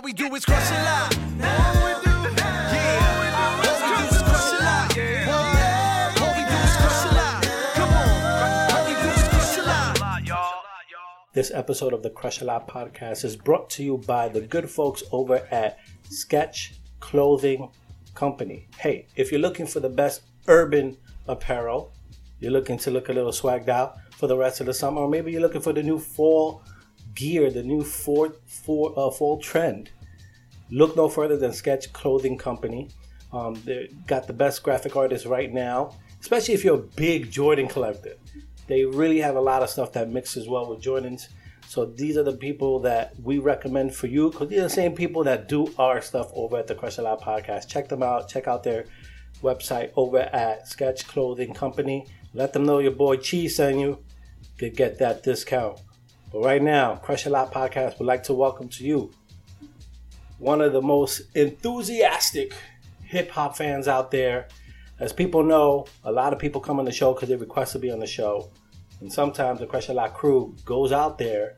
All we do is we do is crush a lot. This episode of the Crush a Lot podcast is brought to you by the good folks over at Sketch Clothing Company. Hey, if you're looking for the best urban apparel, you're looking to look a little swagged out for the rest of the summer, or maybe you're looking for the new fall gear, the new fall, fall, uh, trend, look no further than Sketch Clothing Company. Um, they got the best graphic artists right now, especially if you're a big Jordan collector. They really have a lot of stuff that mixes well with Jordans. So these are the people that we recommend for you because these are the same people that do our stuff over at the Crush a Lot podcast. Check them out. Check out their website over at Sketch Clothing Company. Let them know your boy Cheese sent you. Could get that discount. But right now, Crush a Lot podcast would like to welcome to you one of the most enthusiastic hip hop fans out there. As people know, a lot of people come on the show because they request to be on the show. And sometimes the Crush a Lot crew goes out there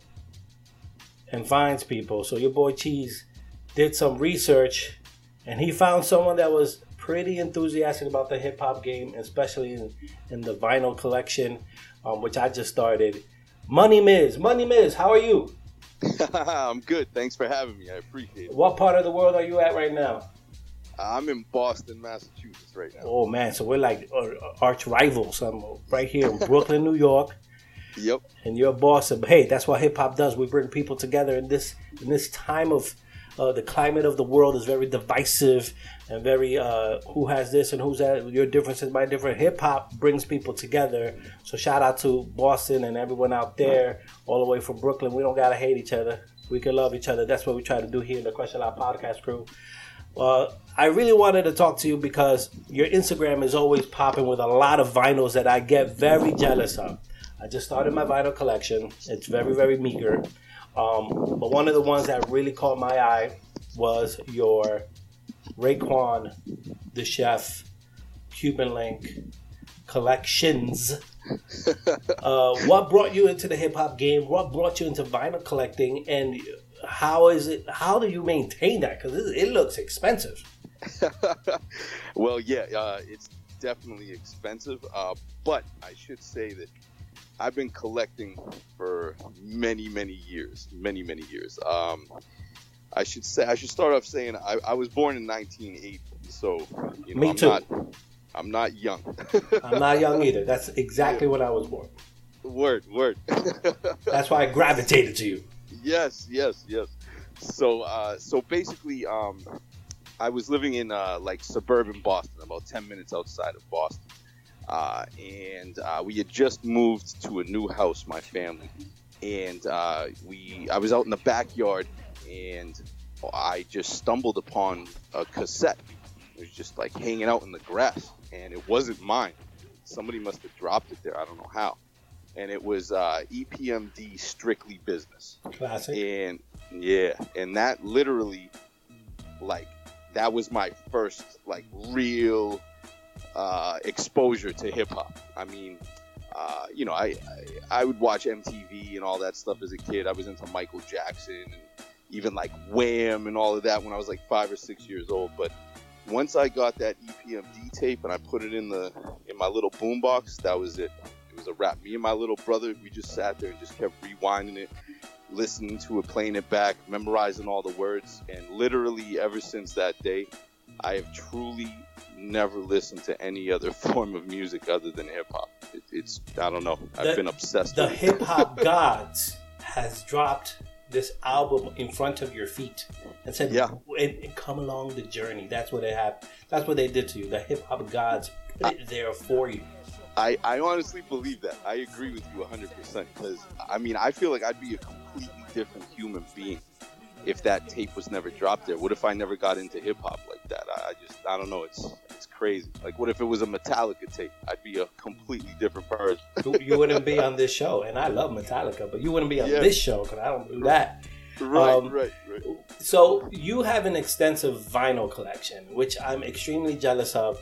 and finds people. So your boy Cheese did some research and he found someone that was pretty enthusiastic about the hip hop game, especially in, in the vinyl collection, um, which I just started. Money Miz, Money Miz, how are you? I'm good. Thanks for having me. I appreciate it. What part of the world are you at right now? I'm in Boston, Massachusetts right now. Oh man, so we're like uh, arch rivals. I'm right here in Brooklyn, New York, Yep. and you're Boston. But hey, that's what hip hop does. We bring people together in this in this time of uh, the climate of the world is very divisive and very uh, who has this and who's that. Your differences, my different. Hip hop brings people together. So shout out to Boston and everyone out there, all the way from Brooklyn. We don't gotta hate each other. We can love each other. That's what we try to do here in the Crush a Lot Podcast crew. Uh, I really wanted to talk to you because your Instagram is always popping with a lot of vinyls that I get very jealous of. I just started my vinyl collection. It's very, very meager. Um, but one of the ones that really caught my eye was your Raekwon, the chef, Cuban Link collections. uh, what brought you into the hip hop game? What brought you into vinyl collecting? And how is it? How do you maintain that? Because it, it looks expensive. well, yeah, uh, it's definitely expensive, uh, but I should say that I've been collecting for many, many years, many, many years. Um, I should say I should start off saying I, I was born in 1980, so you know Me I'm too. not I'm not young. I'm not young either. That's exactly when I was born. word, word. That's why I gravitated to you. Yes, yes, yes. So, uh, so basically, um, I was living in uh, like suburban Boston, about ten minutes outside of Boston, uh, and uh, we had just moved to a new house, my family, and uh, we I was out in the backyard, and I just stumbled upon a cassette. It was just like hanging out in the grass, and it wasn't mine. Somebody must have dropped it there. I don't know how. And it was uh, EPMD Strictly Business Classic. and yeah and that literally like that was my first like real uh exposure to hip-hop i mean uh you know I, I i would watch mtv and all that stuff as a kid. I was into michael jackson and even like wham and all of that when i was like five or six years old. But once i got that epmd tape and i put it in the in my little boombox that was it. It was a wrap. Me and my little brother we just sat there and just kept rewinding it listening to it, playing it back, memorizing all the words, and literally ever since that day, I have truly never listened to any other form of music other than hip hop. It, it's I don't know. I've The- been obsessed. The hip hop gods has dropped this album in front of your feet and said, Yeah. and, and come along the journey." That's what they have. That's what they did to you. The hip hop gods put it there for you. I, I honestly believe that. I agree with you 100% because I mean, I feel like I'd be a completely different human being if that tape was never dropped there. What if I never got into hip hop like that? I, just I don't know. It's it's crazy. Like, what if it was a Metallica tape? I'd be a completely different person. You, you wouldn't be on this show, and I love Metallica, but you wouldn't be on Yeah. this show because I don't do that. right, Um, right, right. So you have an extensive vinyl collection, which I'm extremely jealous of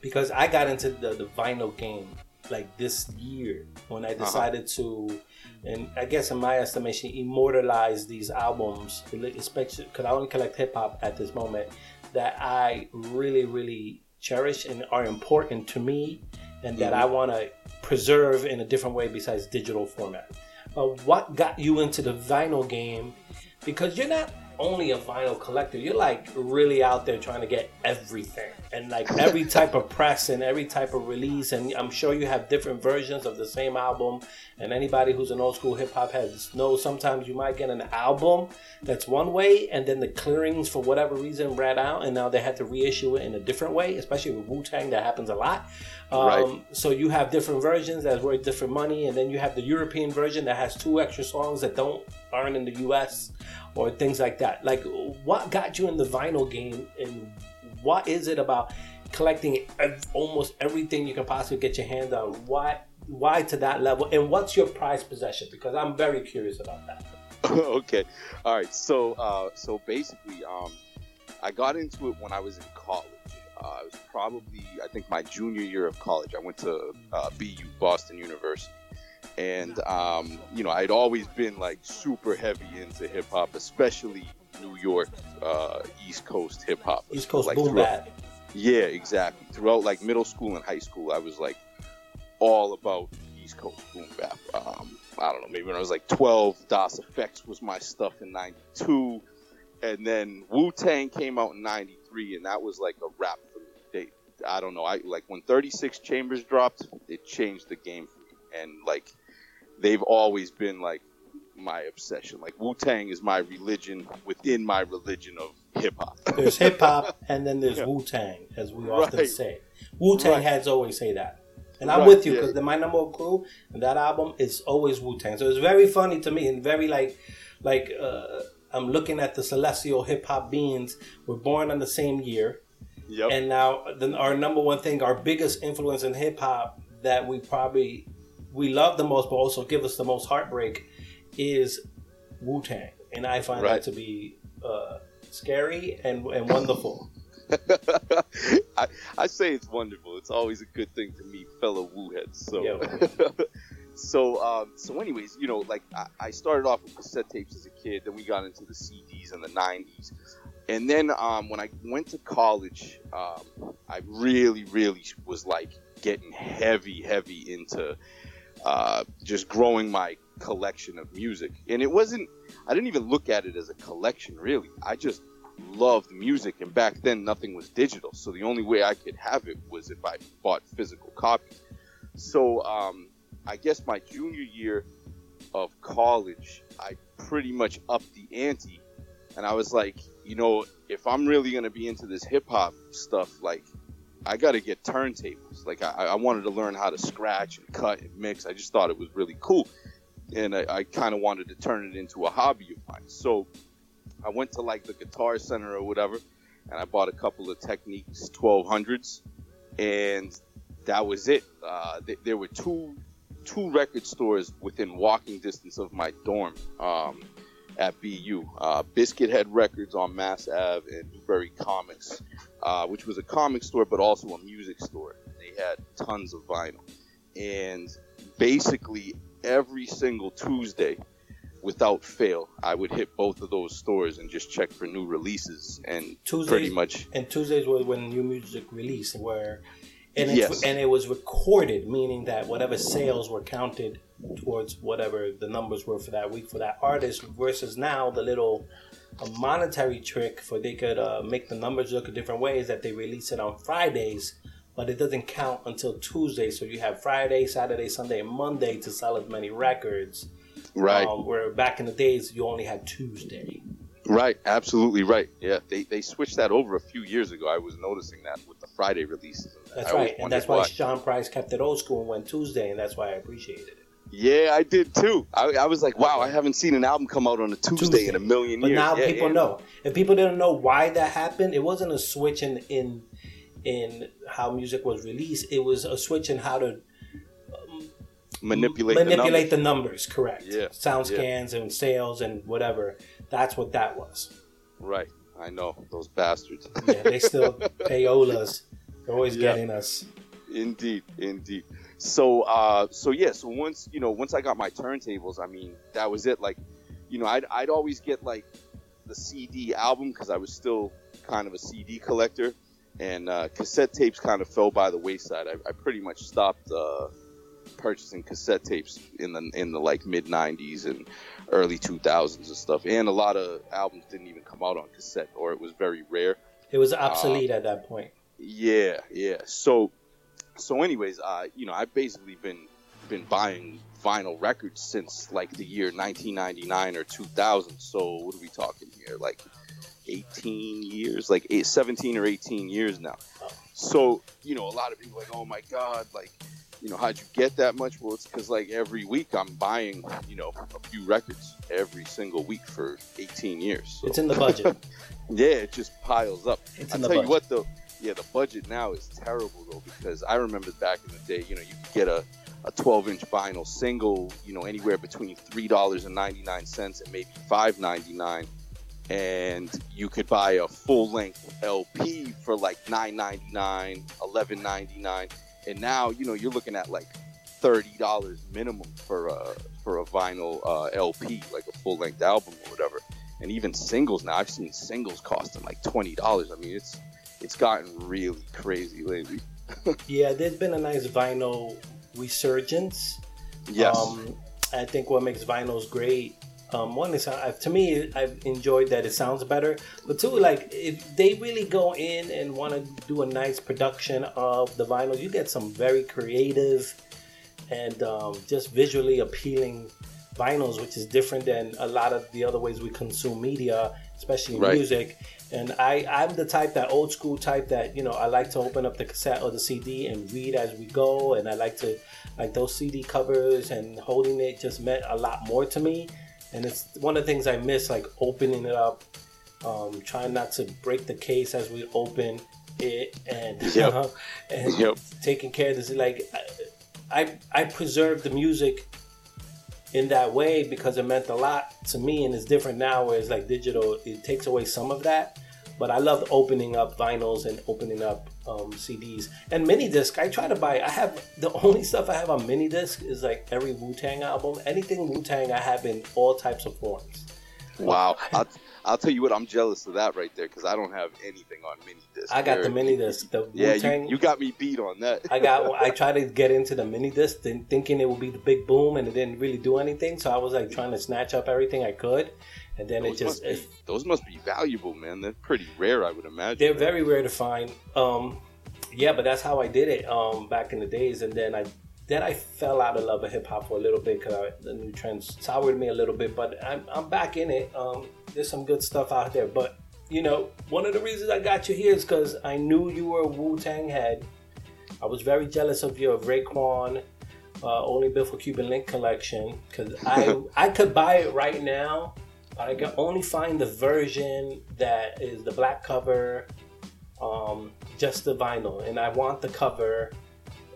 because I got into the, the vinyl game like this year when I decided to, and I guess in my estimation, immortalize these albums, especially because I only collect hip hop at this moment that I really, really cherish and are important to me, and that I want to preserve in a different way besides digital format. Uh, what got you into the vinyl game? Because you're not only a vinyl collector, you're like really out there trying to get everything and like every type of press and every type of release. And I'm sure you have different versions of the same album. And anybody who's an old school hip hop head knows sometimes you might get an album that's one way, and then the clearings for whatever reason ran out, and now they had to reissue it in a different way. Especially with Wu Tang, that happens a lot. Um, Right. So you have different versions that's worth different money, and then you have the European version that has two extra songs that don't aren't in the U.S. or things like that. Like, what got you in the vinyl game, and what is it about collecting almost everything you can possibly get your hand on? Why, why to that level? And what's your prized possession? Because I'm very curious about that. okay. All right. So, uh, so basically, um, I got into it when I was in college. Uh, it was probably, I think, my junior year of college. I went to uh, BU, Boston University. And, um, you know, I'd always been like super heavy into hip hop, especially New York, uh, East Coast hip hop. East Coast Like, boom bap. Yeah, exactly. Throughout like middle school and high school, I was like all about East Coast boom bap. Um, I don't know, maybe when I was like 12, Das EFX was my stuff in '92, and then Wu Tang came out in '93, and that was like a wrap for me. They, I don't know, I like when 36 Chambers dropped, it changed the game for me, and like they've always been like my obsession. Like Wu Tang is my religion within my religion of hip hop. There's hip hop, and then there's Yeah. Wu Tang, as we often say. Wu Tang Right. heads always say that. And I'm Right, with you yeah. because my number one crew and that album is always Wu Tang. So it's very funny to me and very like, like uh, I'm looking at the celestial hip hop beings. We're born on the same year, Yep. and now then our number one thing, our biggest influence in hip hop that we probably we love the most, but also give us the most heartbreak, is Wu Tang, and I find that to be uh, scary and and wonderful. I, I say it's wonderful. It's always a good thing to meet fellow Wu heads. So, Yeah. so, um, so, anyways, you know, like I, I started off with cassette tapes as a kid. Then we got into the CDs in the '90s, and then um, when I went to college, um, I really, really was like getting heavy, heavy into uh, just growing my collection of music. And it wasn't. I didn't even look at it as a collection, really. I just loved music, and back then nothing was digital, so the only way I could have it was if I bought physical copies. So um, I guess my junior year of college, I pretty much upped the ante, and I was like, you know, if I'm really gonna be into this hip hop stuff, like I got to get turntables. Like I, I wanted to learn how to scratch and cut and mix. I just thought it was really cool, and I, I kind of wanted to turn it into a hobby of mine. So I went to like the Guitar Center or whatever, and I bought a couple of Technics 1200s, and that was it. Uh, th- there were two two record stores within walking distance of my dorm um, at BU. Uh, Biscuit Head Records on Mass Ave and Newbury Comics, uh, which was a comic store but also a music store. They had tons of vinyl, and basically every single Tuesday without fail, I would hit both of those stores and just check for new releases. And Tuesdays pretty much, and Tuesdays were when new music released, where and it's, Yes. and it was recorded, meaning that whatever sales were counted towards whatever the numbers were for that week for that artist. Versus now, the little monetary trick for they could uh, make the numbers look a different way is that they release it on Fridays. But it doesn't count until Tuesday, so you have Friday, Saturday, Sunday, and Monday to sell as many records. right, Um, where back in the days, you only had Tuesday. right, absolutely right. Yeah, they, they switched that over a few years ago. I was noticing that with the Friday releases. That's I right, and that's wondered why Sean Price kept it old school and went Tuesday, and that's why I appreciated it. Yeah, I did too. I, I was like, wow, I haven't seen an album come out on a Tuesday, Tuesday. in a million But years. now Yeah, people yeah. know. If people didn't know why that happened, it wasn't a switch in in in how music was released. It was a switch in how to manipulate, manipulate the the numbers. Correct. Yeah, Sound yeah. scans and sales and whatever. That's what that was. Right, I know those bastards. Yeah, they still payolas. They're always Yeah. getting us. Indeed, indeed. so uh, so yeah, so once you know, once I got my turntables, I mean, that was it. Like, you know, I'd I'd always get like the CD album because I was still kind of a CD collector, and uh, cassette tapes kind of fell by the wayside. I, I pretty much stopped uh, purchasing cassette tapes in the in the like mid '90s and early 2000s and stuff, and a lot of albums didn't even come out on cassette, or it was very rare. It was obsolete at that point. Yeah, yeah. So, so anyways, uh, you know, I've basically been been buying vinyl records since like the year 1999 or 2000. So what are we talking here? Like 18 years, like eight, 17 or 18 years now. So you know, a lot of people are like, oh my god, like. You know, how'd you get that much? Well, it's because like every week I'm buying, you know, a few records every single week for 18 years. So. It's in the budget. Yeah, it just piles up. It's I in the tell you what, though, yeah, the budget now is terrible though because I remember back in the day, you know, you could get a, a 12 inch vinyl single, you know, anywhere between three dollars and 99 cents and maybe 5.99, and you could buy a full length LP for like 9.99, 11.99, and now you know you're looking at like thirty dollars minimum for a for a vinyl uh, LP, like a full length album or whatever and even singles now. I've seen singles costing like twenty dollars. I mean, it's it's gotten really crazy lately. yeah, there's been a nice vinyl resurgence. Yes, Um, I think what makes vinyls great. Um, one is uh, to me, I've enjoyed that it sounds better, but two, like if they really go in and want to do a nice production of the vinyl, you get some very creative and um, just visually appealing vinyls, which is different than a lot of the other ways we consume media, especially Right. music. And I, I'm the type that old school type that you know I like to open up the cassette or the CD and read as we go, and I like to like those CD covers and holding it just meant a lot more to me. And it's one of the things I miss, like opening it up, um, trying not to break the case as we open it, and Yep. and Yep. taking care of this. Like I, I, I preserve the music in that way because it meant a lot to me, and it's different now. Where it's like digital, it takes away some of that. But I love opening up vinyls and opening up um, CDs and mini disc. I try to buy. I have the only stuff I have on mini disc is like every Wu Tang album. Anything Wu Tang, I have in all types of forms. wow. I'll, I'll tell you what, I'm jealous of that right there because I don't have anything on mini disc. I got the mini disc. The Yeah, you, you got me beat on that. I got. I tried to get into the mini disc, thinking it would be the big boom, and it didn't really do anything. So I was like trying to snatch up everything I could, and then it those, just. must be, those must be valuable, man. They're pretty rare, I would imagine. They're very rare to find. Um, yeah, but that's how I did it um, back in the days, and then I then I fell out of love with hip hop for a little bit because the new trends soured me a little bit. But I'm, I'm back in it. Um, there's some good stuff out there, but you know, one of the reasons I got you here is because I knew you were a Wu Tang head. I was very jealous of your Raekwon, uh, Only Built for Cuban Link collection because I I could buy it right now, but I can only find the version that is the black cover, um, just the vinyl, and I want the cover,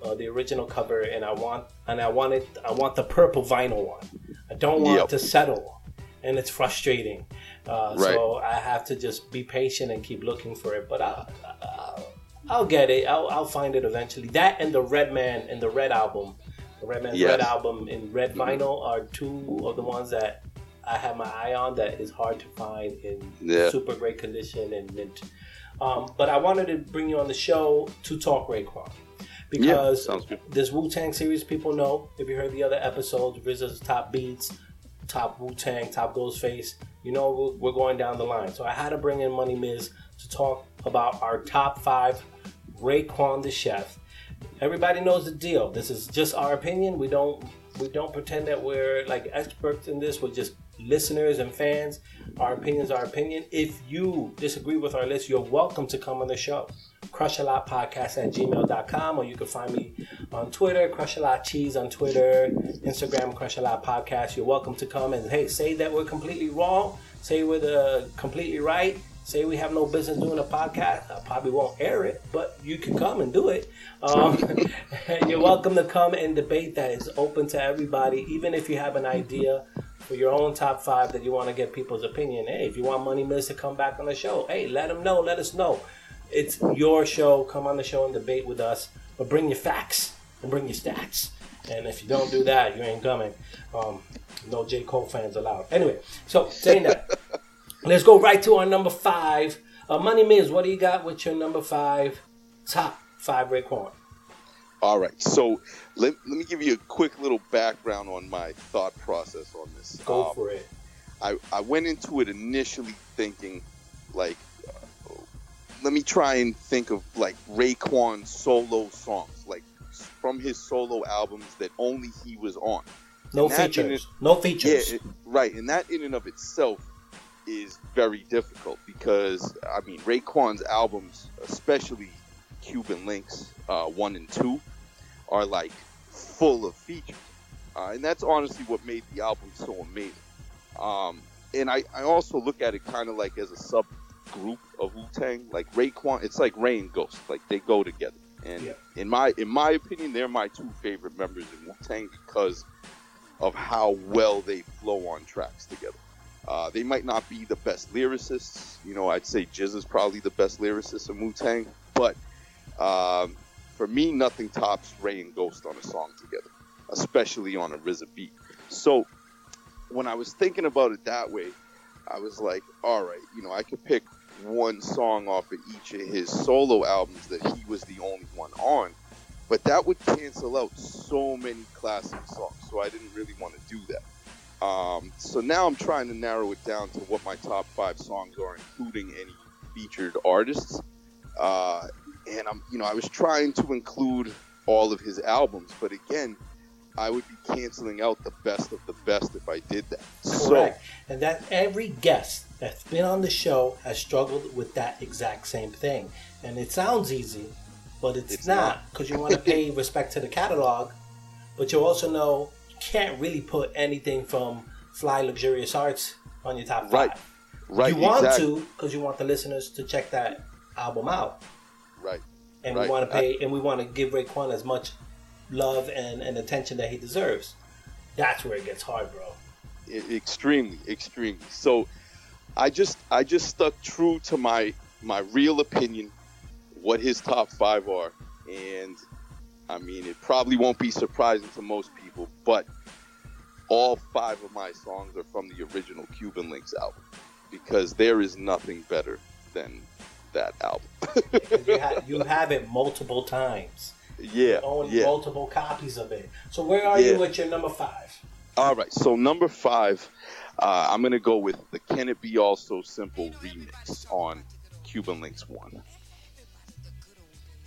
uh, the original cover, and I want and I want it. I want the purple vinyl one. I don't want Yep. to settle, and it's frustrating. Uh, So I have to just be patient and keep looking for it. But I'll, I'll, I'll get it. I'll, I'll find it eventually. That and the Red Man and the Red album, the Red Man's Yes. Red album in red vinyl are two of the ones that I have my eye on. That is hard to find in Yeah. super great condition and mint. Um, but I wanted to bring you on the show to talk Raekwon because good. this Wu Tang series, people know. If you heard the other episodes, RZA's top beats, top Wu Tang, top Ghostface, you know we're- going down the line. So I had to bring in Money Miz to talk about our top five Raekwon the Chef. Everybody knows the deal. This is just our opinion. We don't we don't pretend that we're like experts in this. We're just listeners and fans. Our opinions are opinion. If you disagree with our list, you're welcome to come on the show. Crush a lot podcast at gmail.com or you can find me on Twitter, Crush a lot cheese on Twitter, Instagram, Crush a lot podcast. You're welcome to come and hey, say that we're completely wrong, say we're the completely right, say we have no business doing a podcast. I probably won't air it, but you can come and do it. Um, you're welcome to come and debate that. It's open to everybody, even if you have an idea for your own top five that you want to get people's opinion. Hey, if you want Money Miz to come back on the show, hey, let them know. Let us know. It's your show. Come on the show and debate with us, but bring your facts. and bring your stats. And if you don't do that, you ain't coming. Um, no J. Cole fans allowed. Anyway, so saying that, let's go right to our number five. Uh, Money Miz, what do you got with your number five? Top five Raekwon. All right, so let, let me give you a quick little background on my thought process on this. Go Um, for it. I, I went into it initially thinking, like, uh, let me try and think of like Raekwon solo songs, like from his solo albums that only he was on. No and that in features. No features. Yeah, it- right, and that in and of itself is very difficult because I mean Raekwon's albums, especially Cuban Links uh, one and two, are like full of features, uh, and that's honestly what made the album so amazing. Um, and I, I also look at it kind of like as a subgroup of Wu Tang, like Raekwon. It's like Ray and Ghost, like they go together. And Yeah. in my in my opinion, they're my two favorite members in Wu Tang because of how well they flow on tracks together. Uh, they might not be the best lyricists. You know, I'd say Jizz is probably the best lyricist in Wu Tang, but um, for me, nothing tops Ray and Ghost on a song together, especially on a RZA beat. So when I was thinking about it that way, I was like, all right, you know, I could pick one song off of each of his solo albums that he was the only one on, but that would cancel out so many classic songs. So I didn't really want to do that. Um, so now I'm trying to narrow it down to what my top five songs are, including any featured artists. Uh, and I'm, you know, I was trying to include all of his albums, but again, I would be canceling out the best of the best if I did that. Correct. and that every guest that's been on the show has struggled with that exact same thing. And it sounds easy, but it's, It's not not. because you want to pay respect to the catalog, but you also know you can't really put anything from Fly Luxurious Arts on your top five. Right. Right, you want exactly. to because you want the listeners to check that album out, Right. and we want to pay and we want to give Raekwon as much love and, and attention that he deserves. That's where it gets hard, bro. Extremely extremely so i just i just stuck true to my my real opinion what his top five are and i mean it probably won't be surprising to most people but all five of my songs are from the original cuban links album because there is nothing better than that album you, ha- you have it multiple times. yeah own yeah multiple copies of it. So where are Yeah. you with your number five? All right, so number five, uh, I'm gonna go with the "Can It Be All So Simple" remix on Cuban Links One.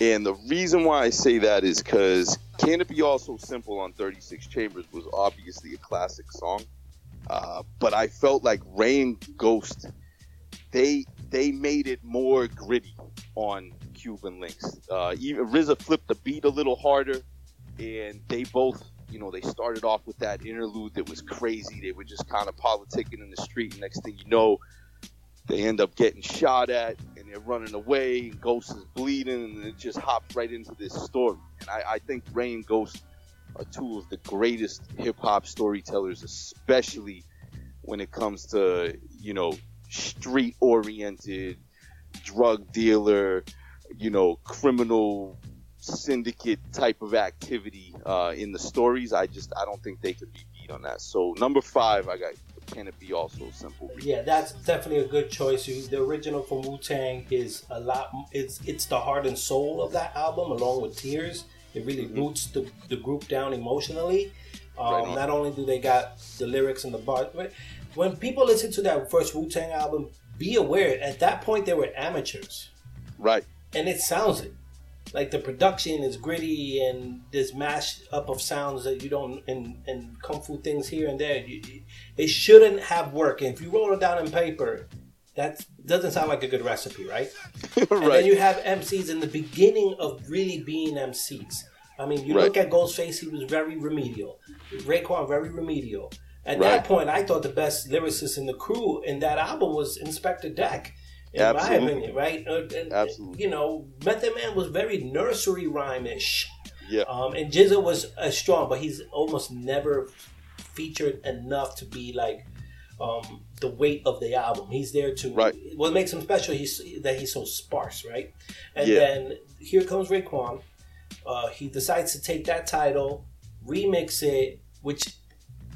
And the reason why I say that is because "Can It Be All So Simple" on 36 Chambers was obviously a classic song, uh, but I felt like Ray and Ghost they they made it more gritty on Cuban Links. Uh, even RZA flipped the beat a little harder, and they both, you know, they started off with that interlude that was crazy. They were just kind of politicking in the street. And next thing you know, they end up getting shot at, and they're running away. And Ghost is bleeding, and it just hops right into this story. And I, I think Ray and Ghost are two of the greatest hip hop storytellers, especially when it comes to you know street oriented drug dealer, you know, criminal syndicate type of activity uh, in the stories. I just I don't think they could be beat on that. So number five, I got can it be all so simple? Yeah, that's definitely a good choice. The original from Wu Tang is a lot. It's it's the heart and soul of that album, along with Tears. It really roots the, the group down emotionally. Um, Mm-hmm. Right not only do they got the lyrics and the bars, but when people listen to that first Wu Tang album, be aware at that point they were amateurs. Right. and it sounds it. Like the production is gritty and this mash up of sounds that you don't and and kung fu things here and there. You, it shouldn't have worked. And if you roll it down in paper, that doesn't sound like a good recipe, right? And then you have MCs in the beginning of really being MCs. I mean, you Right. look at Ghostface; he was very remedial. Raekwon, very remedial. At Right. that point, I thought the best lyricist in the crew in that album was Inspectah Deck. In my opinion, right? Uh, and, Absolutely. You know, Method Man was very nursery rhyme-ish. yeah. Um, and GZA was uh, strong, but he's almost never featured enough to be like um, the weight of the album. He's there to Right. what makes him special. He's that he's so sparse, right? And Yeah. then here comes Raekwon. uh, he decides to take that title, remix it, which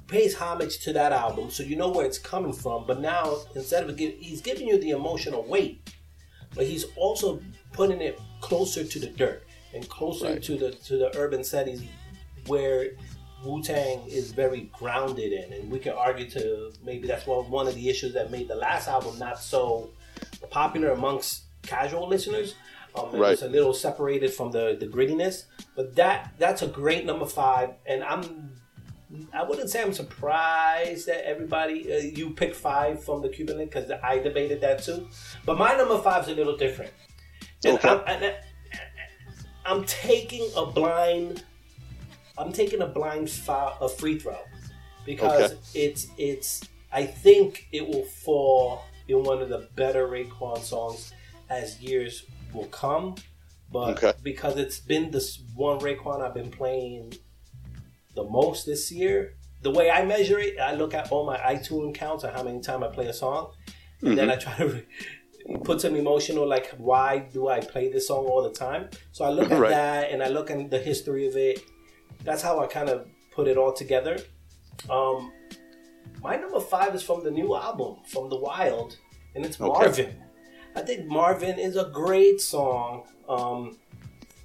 pays homage to that album, so you know where it's coming from. But now instead of give, he's giving you the emotional weight, but he's also putting it closer to the dirt and closer Right. to the to the urban settings where Wu Tang is very grounded in, and we can argue to maybe that's one one of the issues that made the last album not so popular amongst casual listeners. Um, Right. was a little separated from the the grittiness, but that that's a great number five, and I'm I wouldn't say I'm surprised that everybody uh, you picked five from the Cuban Link because I debated that too, but my number five is a little different. And Okay. I'm, I- I'm taking a blind. I'm taking a blind foul, a free throw because Okay. it's it's. I think it will fall in one of the better Raekwon songs as years will come, but Okay. because it's been this one Raekwon I've been playing the most this year. The way I measure it, I look at all my iTunes counts and how many times I play a song, and then I try to put some emotional like why do I play this song all the time? So I look at Right. that and I look at the history of it. That's how I kind of put it all together. Um, my number five is from the new album from The Wild, and it's Okay. Marvin. I think Marvin is a great song um,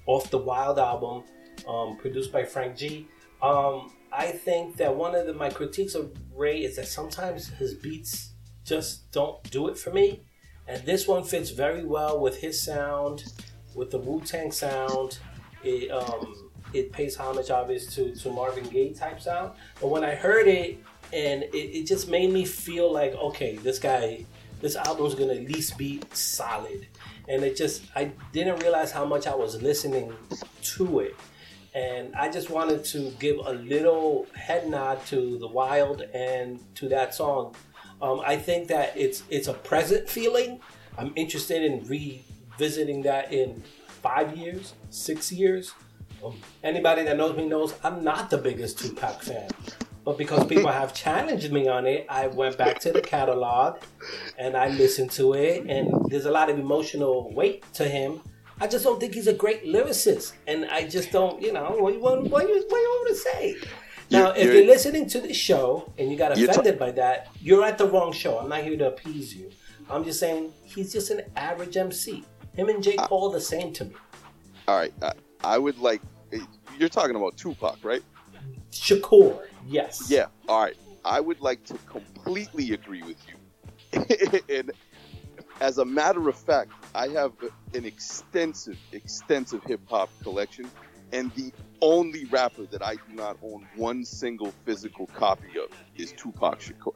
off the Wild album, um, produced by Frank G. Um, I think that one of the, my critiques of Ray is that sometimes his beats just don't do it for me, and this one fits very well with his sound, with the Wu Tang sound. It um, it pays homage, obviously, to to Marvin Gaye type sound. But when I heard it, and it, it just made me feel like, okay, this guy, this album's gonna at least be solid. And it just, I didn't realize how much I was listening to it. And I just wanted to give a little head nod to the Wild and to that song. Um, I think that it's it's a present feeling. I'm interested in revisiting that in five years, six years. Um, anybody that knows me knows I'm not the biggest Tupac fan. But because people have challenged me on it, I went back to the catalog and I listened to it. And there's a lot of emotional weight to him. I just don't think he's a great lyricist. And I just don't, you know, what, what, what, you, what you want to say? Now, You're- if you're- listening to this show and you got offended by that, you're at the wrong show. I'm not here to appease you. I'm just saying he's just an average MC. Him and Jake ah. J. Cole the same to me. All right, I, I would like. You're talking about Tupac, right? Shakur, yes. Yeah. All right. I would like to completely agree with you. and as a matter of fact, I have an extensive, extensive hip hop collection, and the only rapper that I do not own one single physical copy of is Tupac Shakur.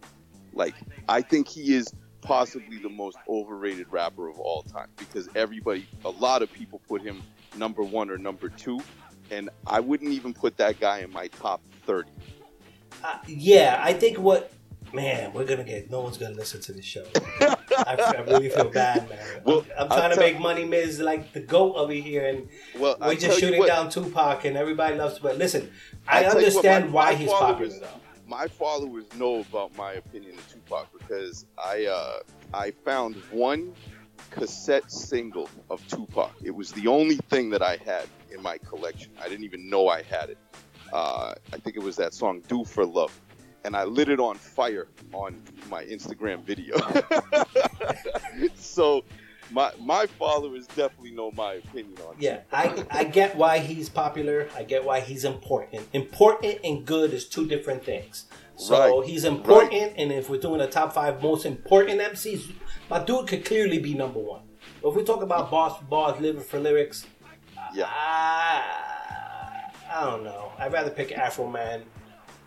Like, I think he is possibly the most overrated rapper of all time because everybody, a lot of people put him number one or number two, and I wouldn't even put that guy in my top 30. Uh, yeah, I think what man, we're gonna get no one's gonna listen to this show. I, I really feel bad, man. Well, I'm, I'm I'll trying to tell- make money, Miz, like the goat over here, and Well, we're I'll just shooting what, down Tupac, and everybody loves. But listen, I I'll tell you what, understand my- why my he's popular though. my followers know about my opinion of Tupac because I uh, I found one cassette single of Tupac. It was the only thing that I had in my collection. I didn't even know I had it. Uh, I think it was that song "Do for Love," and I lit it on fire on my Instagram video. so. My, my followers definitely know my opinion on Yeah. I I get why he's popular. I get why he's important. Important and good is two different things. So Right, he's important, and if we're doing a top five most important MCs, my dude could clearly be number one. But if we talk about boss, boss, living for lyrics, Yeah. I, I don't know. I'd rather pick Afroman.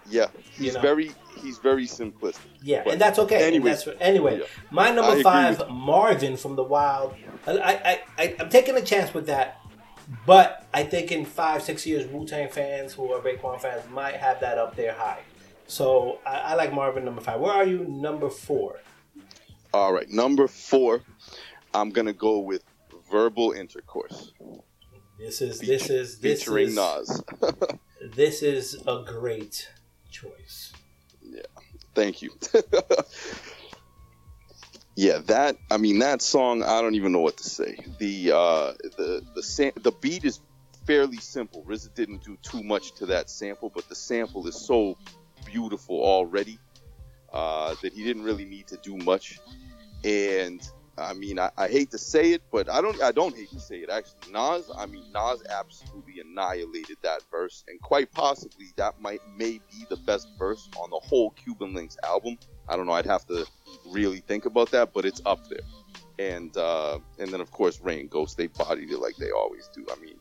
Yeah, he's know. very he's very simplistic. Yeah, But and that's okay. Anyway, that's, anyway, yeah. my number five, Marvin from the Wild. I, I, I, I'm taking a chance with that, but I think in five, six years, Wu Tang fans who are Raekwon fans might have that up there high. So I, I like Marvin number five. Where are you, number four? All right, number four, I'm gonna go with verbal intercourse, This is this is this featuring is Nas. this is a great choice. Yeah. Thank you. yeah, that I mean that song. I don't even know what to say. The uh, the the sa- the beat is fairly simple. RZA didn't do too much to that sample, but the sample is so beautiful already uh, that he didn't really need to do much. And I mean, I, I hate to say it, but I don't. I don't hate to say it. Actually, Nas. I mean, Nas absolutely annihilated that verse, and quite possibly that might may be the best verse on the whole Cuban Links album. I don't know. I'd have to really think about that, but it's up there. And uh, and then of course Rain Ghost. They bodied it like they always do. I mean,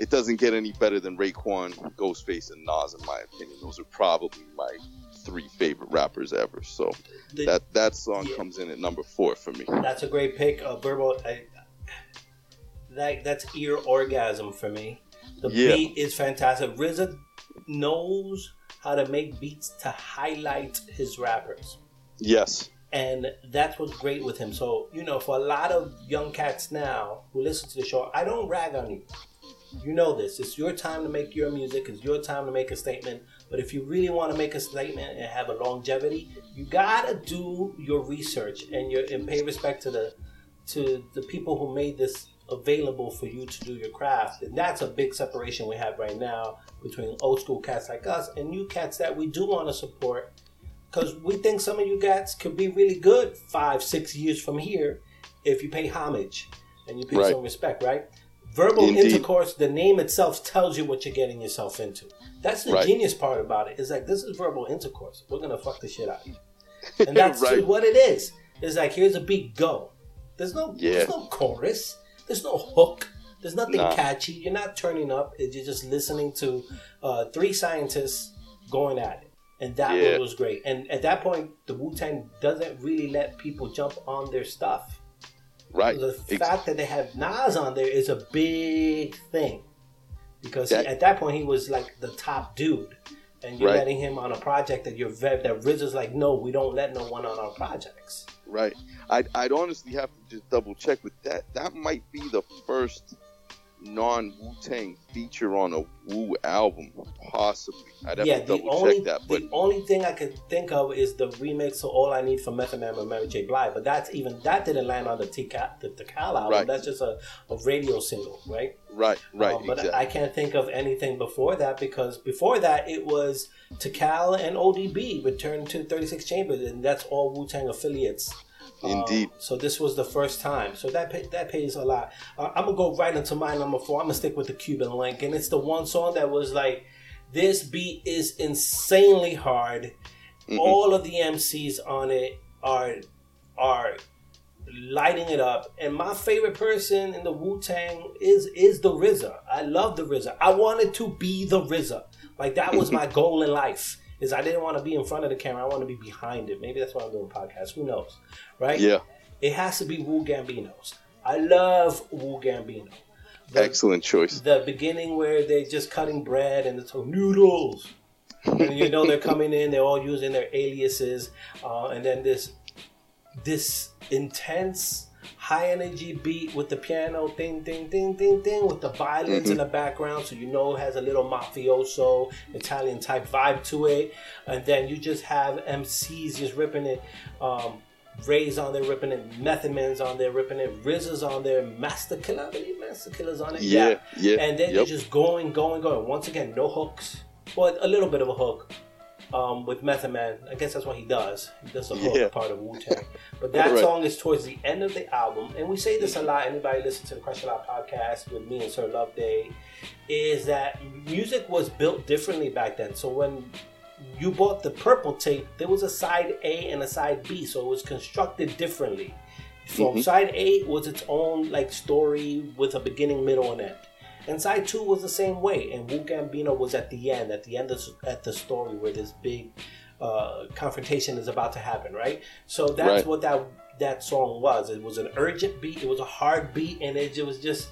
it doesn't get any better than Raekwon, Ghostface, and Nas in my opinion. Those are probably my three favorite rappers ever. So The- that that song yeah. comes in at number four for me. That's a great pick. Uh, verbal, I, that that's ear orgasm for me. The Yeah. beat is fantastic. RZA knows how to make beats to highlight his rappers, Yes. and that's what's great with him. So you know, for a lot of young cats now who listen to the show, I don't rag on you. You know this. It's your time to make your music. It's your time to make a statement. But if you really want to make a statement and have a longevity, you gotta do your research and your and pay respect to the to the people who made this available for you to do your craft. And that's a big separation we have right now between old school cats like us and new cats that we do want to support. Because we think some of you cats could be really good five, six years from here if you pay homage and you pay Right. some respect, right? Verbal Indeed. intercourse, the name itself tells you what you're getting yourself into. That's the Right. genius part about. It's like this is verbal intercourse. We're gonna fuck the shit out of you. And that's Right. what it is. It's like here's a beat, go. There's no Yeah. there's no chorus. There's no hook. There's nothing Nah. catchy. You're not turning up. You're just listening to uh, three scientists going at it. And that Yeah. was great. And at that point, the Wu Tang doesn't really let people jump on their stuff. Right. The fact that they have Nas on there is a big thing. Because he- at that point, he was like the top dude. And you're Right. letting him on a project that you're very, that RZA's like, no, we don't let no one on our projects. Right. I'd, I'd honestly have to just double check with that. That might be the first non Wu Tang feature on a Wu album, possibly. I'd have yeah, to the double only check that. But the only thing I can think of is the remix of "All I Need for Method Man" by Mary J. Blige, but that's even that didn't land on the Tical the Tical album. Right. That's just a, a radio single, right? right, right, Um, but exactly. I can't think of anything before that because before that it was Tical and ODB returned to 36 Chambers, and that's all Wu Tang affiliates. Um, Indeed. so this was the first time. So that pay, that pays a lot. Uh, I'm gonna go right into my number four. I'm gonna stick with the Cuban Link, and it's the one song that was like, this beat is insanely hard. Mhm. All of the MCs on it are are lighting it up. And my favorite person in the Wu Tang is is the RZA. I love the RZA. I wanted to be the RZA. Like that was my goal in life. Is I didn't want to be in front of the camera. I want to be behind it. Maybe that's why I'm doing podcasts. Who knows, right? yeah, It has to be Wu Gambino's. I love Wu Gambino. The, excellent choice. the beginning where they're just cutting bread and it's all noodles. and you know they're coming in, they're all using their aliases, uh, and then this this intense high energy beat with the piano ding ding ding ding ding with the violins in the background so you know it has a little mafioso Italian type vibe to it and then you just have MCs just ripping it um Ray's on there ripping it, Method Man's on there ripping it, RZA's on there, Masta Killa, I believe Masta Killa's on it. Yeah, yeah, And then yep. you're just going, going, going. Once again, no hooks. Well, a little bit of a hook um, with Method Man. I guess that's what he does. He does the hook Yeah. part of Wu Tang. But that Right. song is towards the end of the album, and we say this a lot. Anybody listen to the Crush a Lot podcast with me and Sir Love Day, is that music was built differently back then. So when you bought the purple tape, there was a side A and a side B, so it was constructed differently. From Mhm. side A was its own like story with a beginning, middle, and end. And side two was the same way, and Wu Gambino was at the end, at the end of at the story where this big uh, confrontation is about to happen, right? So that's Right. what that that song was. It was an urgent beat, it was a hard beat, and it, it was just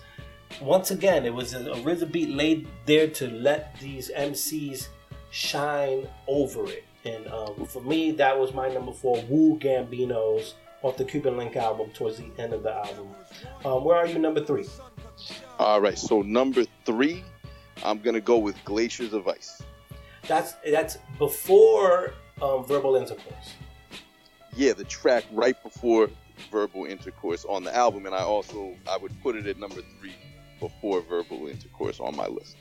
once again, it was a, a rhythm beat laid there to let these MCs shine over it. And um, for me, that was my number four, Wu Gambino's off the Cuban Link album towards the end of the album. Um, where are you, number three? All right, so number three, I'm gonna go with Glaciers of Ice. That's that's before um, Verbal Intercourse. Yeah, the track right before Verbal Intercourse on the album, and I also I would put it at number three before verbal intercourse on my list.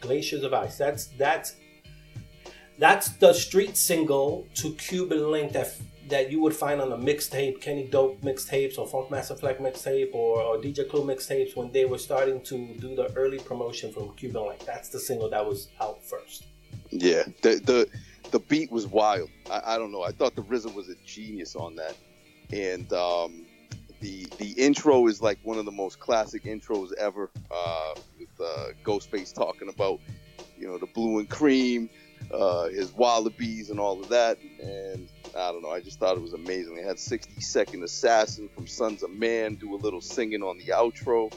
Glaciers of Ice. That's that's that's the street single to Cuban Link that that you would find on a mixtape, Kenny Dope mixtapes or Funkmaster Flex mixtape or, or DJ Clue mixtapes when they were starting to do the early promotion from Cuban Link. That's the single that was out first. Yeah, the the the beat was wild. I, I don't know. I thought the RZA was a genius on that, and um, the the intro is like one of the most classic intros ever. Uh, with uh, Ghostface talking about you know the blue and cream, uh, his wallabies and all of that, and I don't know. I just thought it was amazing. They had 60 Second Assassin from Sunz of Man do a little singing on the outro.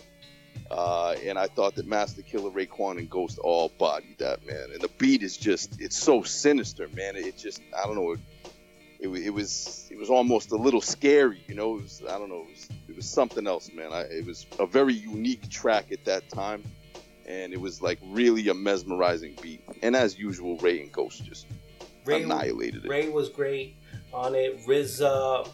Uh, and I thought that Masta Killa, Raekwon, and Ghost all bodied that man. And the beat is just, it's so sinister, man. It just, I don't know, it, it, it was, it was almost a little scary, you know. It was, I don't know, it was, it was something else, man. I, it was a very unique track at that time, and it was like really a mesmerizing beat. And as usual, Ray and Ghost just Ray, annihilated it. Ray was great on it. RZA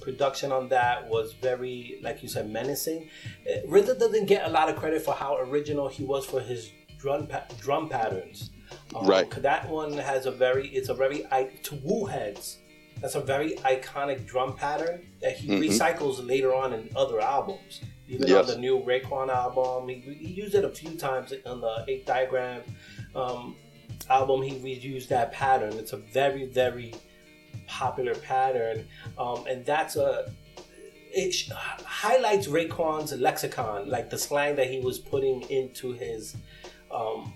production on that was very, like you said, menacing. Uh, RZA doesn't get a lot of credit for how original he was for his drum pa- drum patterns. Um, Right. That one has a very, it's a very to Woo heads. That's a very iconic drum pattern that he Mhm. recycles later on in other albums. Even Yes. on the new Raekwon album, he, he used it a few times on the Eighth Diagram um, album. He reused that pattern. It's a very, very popular pattern, um, and that's a it sh- highlights Raekwon's lexicon, like the slang that he was putting into his um,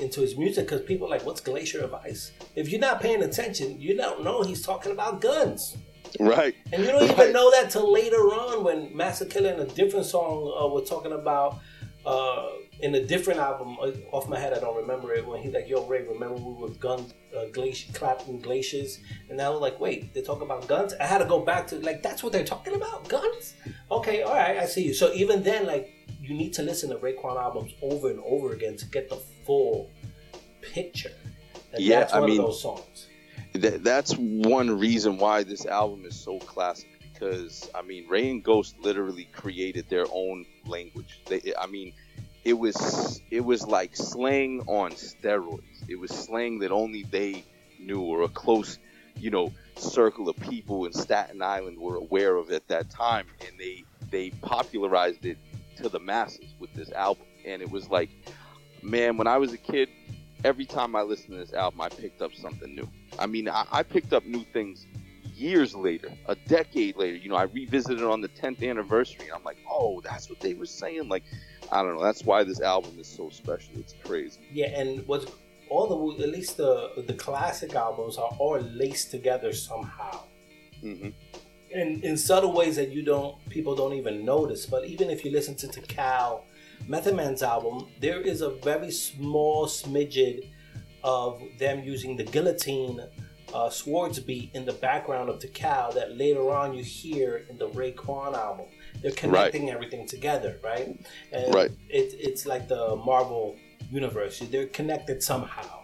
into his music. Because people are like, "What's Glacier of Ice?" If you're not paying attention, you don't know he's talking about guns. Right. And you don't even know that till later on when Masta Killa in a different song uh, was talking about uh, in a different album. Uh, off my head, I don't remember it. When he's like, "Yo, Ray, remember we were gun uh, glacier clapping glaciers?" And I was like, "Wait, they talk about guns?" I had to go back to like, "That's what they're talking about, guns." Okay, all right, I see you. So even then, like, you need to listen to Raekwon albums over and over again to get the full picture. And Yeah, that's I mean- of those songs. That, that's one reason why this album is so classic because I mean Ray and Ghost literally created their own language. They, I mean, it was it was like slang on steroids. It was slang that only they knew or a close, you know, circle of people in Staten Island were aware of at that time, and they they popularized it to the masses with this album. And it was like, man, when I was a kid, every time I listened to this album, I picked up something new. I mean, I, I picked up new things years later, a decade later. You know, I revisited it on the 10th anniversary, and I'm like, oh, that's what they were saying. Like, I don't know. That's why this album is so special. It's crazy. Yeah, and what's all the at least the the classic albums are all laced together somehow, hmm in in subtle ways that you don't people don't even notice. But even if you listen to Tical, Method Man's album, there is a very small smidgen of them using the guillotine uh, swords beat in the background of the cow that later on you hear in the Raekwon album. They're connecting everything together, right? And Right. It, it's like the Marvel universe. They're connected somehow,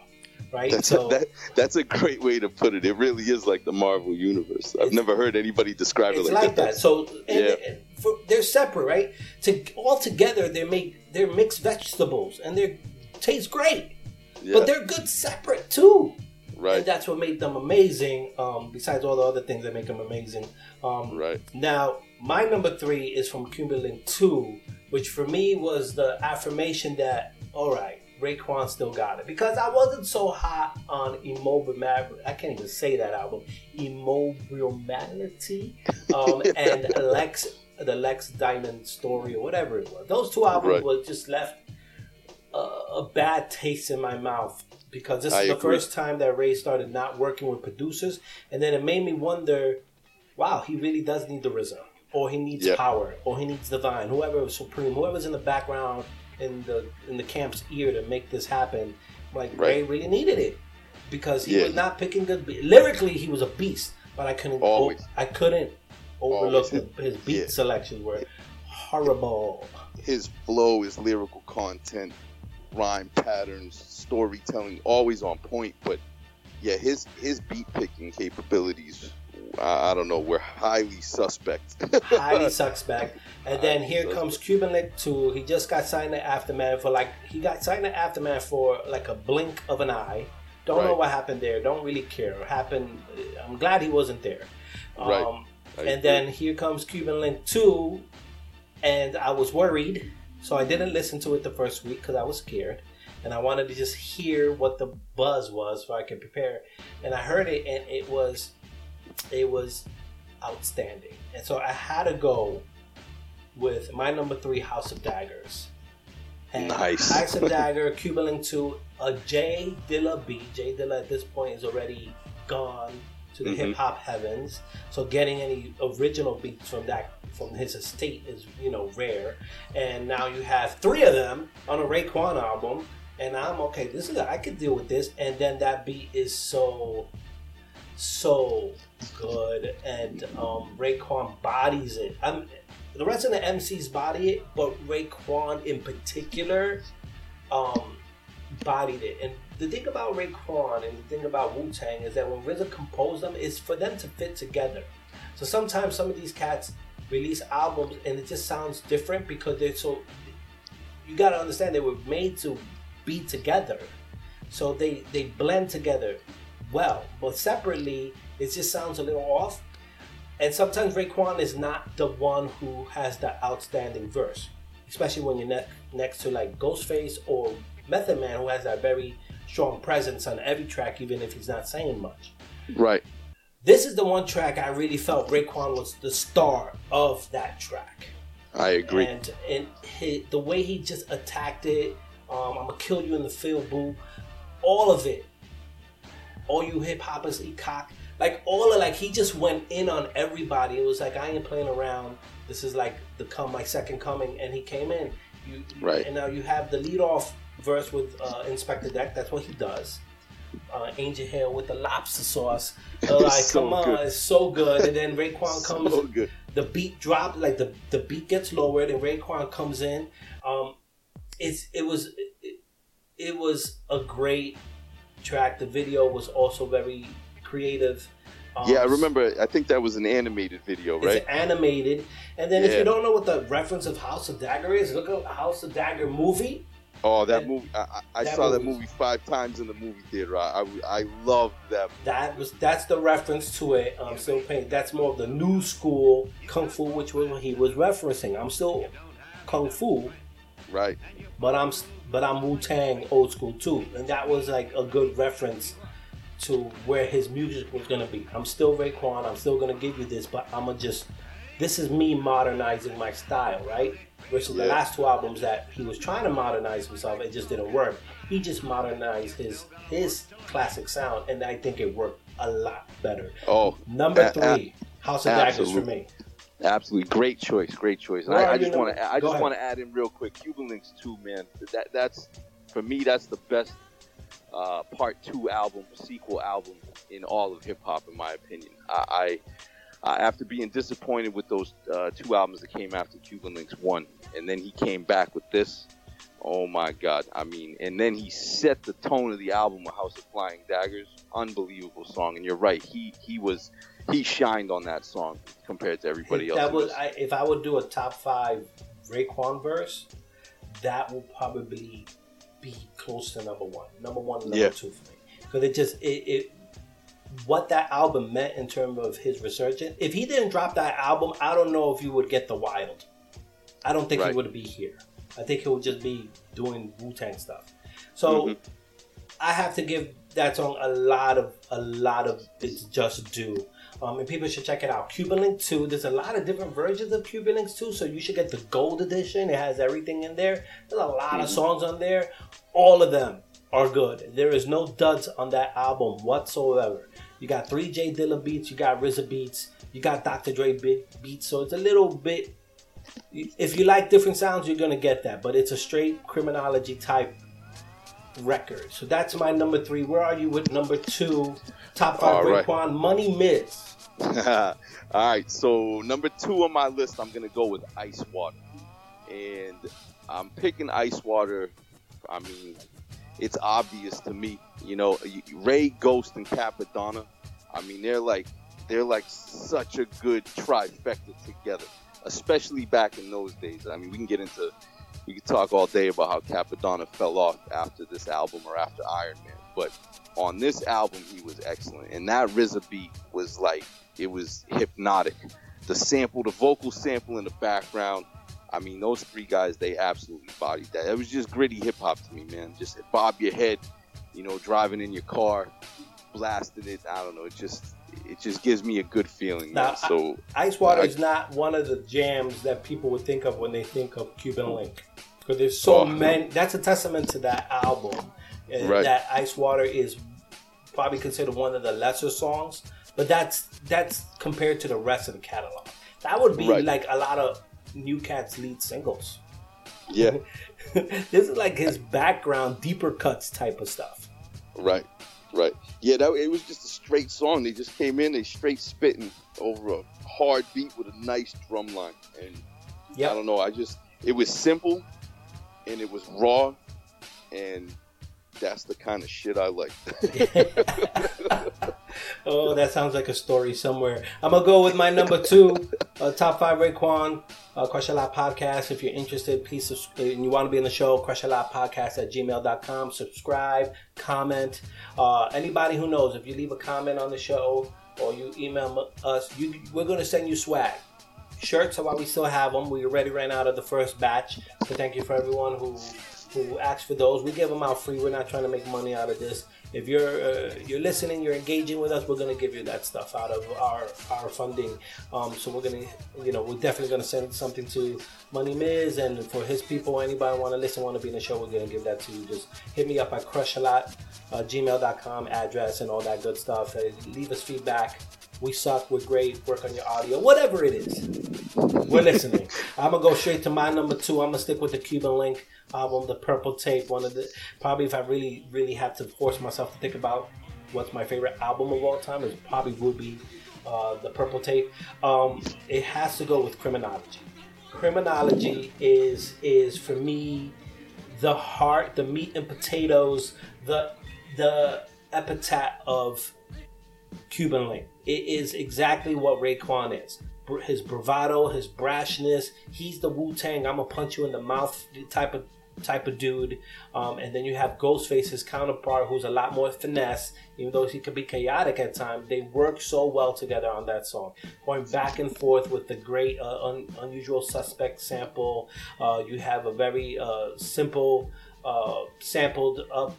right? That's, so that, that's a great way to put it. It really is like the Marvel universe. I've never heard anybody describe it it's like, like that. So and, Yeah. and for, they're separate, right? To all together, they make they're mixed vegetables and they taste great, Yeah, but they're good separate too. right, And that's what made them amazing. Um, besides all the other things that make them amazing. Um, right. Now, my number three is from Link 2, which for me was the affirmation that, all right, Raekwon still got it. Because I wasn't so hot on Immobile I can't even say that album. Immobility um, and Lex, the Lex Diamond story or whatever it was. Those two albums Right. was just left a, a bad taste in my mouth because this I is the agree. first time that Ray started not working with producers, and then it made me wonder, wow, he really does need the RZA, or he needs Yeah. power, or he needs Divine, whoever was supreme, whoever's in the background in the in the camp's ear to make this happen. Like Ray Right. really needed it because he Yeah. was not picking good. Be- Lyrically, he was a beast, but I couldn't. Always. I couldn't overlook Always. his beat Yeah. selections were horrible. His flow, his lyrical content, rhyme patterns, storytelling, always on point. But yeah, his his beat picking capabilities. I, I don't know. We're highly suspect. highly suspect. And then here comes Cuban Link 2. He just got signed to Aftermath for like he got signed to Aftermath for like a blink of an eye. Don't know what happened there. Don't really care. Happened. I'm glad he wasn't there. Right. Um, and agree. then here comes Cuban Link 2, and I was worried, so I didn't listen to it the first week because I was scared, and I wanted to just hear what the buzz was so I could prepare. And I heard it, and it was, it was outstanding. And so I had to go with my number three, House of Daggers. And Nice. House of Dagger, Cuban Link 2, a J Dilla beat. J Dilla at this point is already gone to the Mhm. hip hop heavens. So getting any original beats from that from his estate is you know rare. And now you have three of them on a Raekwon album, and I'm okay. This is I could deal with this. And then that beat is so so good, and um, Raekwon bodies it. I'm, the rest of the MCs body it, but Raekwon in particular um, bodied it. And the thing about Raekwon and the thing about Wu Tang is that when RZA composed them, is for them to fit together. So sometimes some of these cats release albums and it just sounds different because they're so. You gotta understand they were made to be together, so they they blend together well, but separately it just sounds a little off. And sometimes Raekwon is not the one who has the outstanding verse, especially when you're ne- next to like Ghostface or Method Man, who has that very strong presence on every track, even if he's not saying much. right. This is the one track I really felt Raekwon was the star of that track. I agree. And and he, the way he just attacked it, um, I'm gonna kill you in the field, boo. All of it, all you hip hoppers eat cock. Like all of like he just went in on everybody. It was like I ain't playing around. This is like the come my second coming, and he came in. You, Right. And now you have the lead off verse with uh, Inspectah Deck. That's what he does. Uh, Angel Hill with the lobster sauce. Uh, like So come on, good. it's so good. And then Raekwon comes so good. the beat drop like the the beat gets lowered and Raekwon comes in. Um, it's it was it, it was a great track. The video was also very creative. Um, Yeah, I remember. I think that was an animated video, right? It's animated, and then if you don't know what the reference of House of Dagger is, look up House of Dagger movie. Oh, that That- movie! I, I, that saw that movie. movie five times in the movie theater. I, I, I loved that. That was that's the reference to it. I'm still paying. That's more of the new school kung fu, which was what he was referencing. I'm still kung fu, Right. but I'm but I'm Wu Tang old school too, and that was like a good reference to where his music was gonna be. I'm still Raekwon. I'm still gonna give you this, but I'm gonna just this is me modernizing my style, right? Versus the last two albums that he was trying to modernize himself, it just didn't work. He just modernized his his classic sound, and I think it worked a lot better. Oh, Number a- a- three, House of Daggers for me. Absolutely, great choice, great choice. And Where I, I just want to, I just want to add in real quick, Cuban Links too, man. That that's for me, that's the best uh, part two album, sequel album in all of hip hop, in my opinion. I, I uh, after being disappointed with those uh, two albums that came after Cuban Links one, and then he came back with this. Oh my God! I mean, and then he set the tone of the album with House of Flying Daggers. Unbelievable song, and you're right. He he was he shined on that song compared to everybody else. That was. I, if I would do a top five Raekwon verse, that will probably be close to number one. Number one, and number Yeah. two for me because it just it, it what that album meant in terms of his resurgence. If he didn't drop that album, I don't know if you would get the wild. I don't think he would be here. I think he'll just be doing Wu Tang stuff. So Mhm. I have to give that song a lot of a lot of its just due. Um, and people should check it out. Cuban Link 2. There's a lot of different versions of Cuban Links 2, so you should get the gold edition. It has everything in there. There's a lot of songs on there. All of them are good. There is no duds on that album whatsoever. You got three J Dilla beats, you got RZA beats, you got Dr. Dre beat, beats, so it's a little bit. If you like different sounds, you're gonna get that, but it's a straight criminology type record. So that's my number three. Where are you with number two? Top five All right. Raekwon Money Miz. All right, so number two on my list, I'm gonna go with Ice Water, and I'm picking Ice Water. I mean, it's obvious to me. You know, Ray Ghost and Cappadonna. I mean, they're like they're like such a good trifecta together, especially back in those days. I mean, we can get into, we could talk all day about how Cappadonna fell off after this album or after Iron Man, but on this album he was excellent, and that RZA beat was like it was hypnotic. The sample, the vocal sample in the background. I mean, those three guys, they absolutely bodied that. It was just gritty hip hop to me, man. Just bob your head, you know, driving in your car, blasting it. I don't know. It just, it just gives me a good feeling. Now. So Ice Water I- is not one of the jams that people would think of when they think of Cuban Link. Because there's so Oh. many. That's a testament to that album. uh, Right. That Ice Water is probably considered one of the lesser songs, but that's that's compared to the rest of the catalog. That would be Right. like a lot of New Cat's lead singles. yeah, this is like his background, deeper cuts type of stuff. right, right. Yeah, that it was just a straight song. They just came in, they straight spitting over a hard beat with a nice drum line, and I don't know. I just it was simple, and it was raw, and that's the kind of shit I like. oh, that sounds like a story somewhere. I'm gonna go with my number two, uh, top five Raekwon, uh, Crush a Lot podcast. If you're interested, please subscribe and you want to be in the show, Crush a Lot podcast at gmail.com. Subscribe, comment. Uh, anybody who knows, if you leave a comment on the show or you email us, you, we're gonna send you swag. Shirts are why we still have them. We already ran out of the first batch. So thank you for everyone who who asked for those. We give them out free. We're not trying to make money out of this. If you're uh, you're listening, you're engaging with us, we're gonna give you that stuff out of our our funding. Um, so we're gonna, you know, we're definitely gonna send something to Money Miz and for his people. Anybody want to listen, want to be in the show, we're gonna give that to you. Just hit me up at crushalot, uh, gmail.com address and all that good stuff. Uh, leave us feedback. We suck. We're great. Work on your audio, whatever it is. We're listening. I'm gonna go straight to my number two. I'm gonna stick with the Cuban Link album, the Purple Tape. One of the probably if I really, really had to force myself to think about what's my favorite album of all time, it probably would be uh, the Purple Tape. Um, it has to go with Criminology. Criminology is is for me the heart, the meat and potatoes, the the epitaph of Cuban Link. It is exactly what Raekwon is. His bravado, his brashness. He's the Wu Tang. I'm gonna punch you in the mouth type of type of dude. Um, and then you have Ghostface, his counterpart, who's a lot more finesse. Even though he could be chaotic at times, they work so well together on that song. Going back and forth with the great uh, un- unusual suspect sample. Uh, you have a very uh, simple uh, sampled up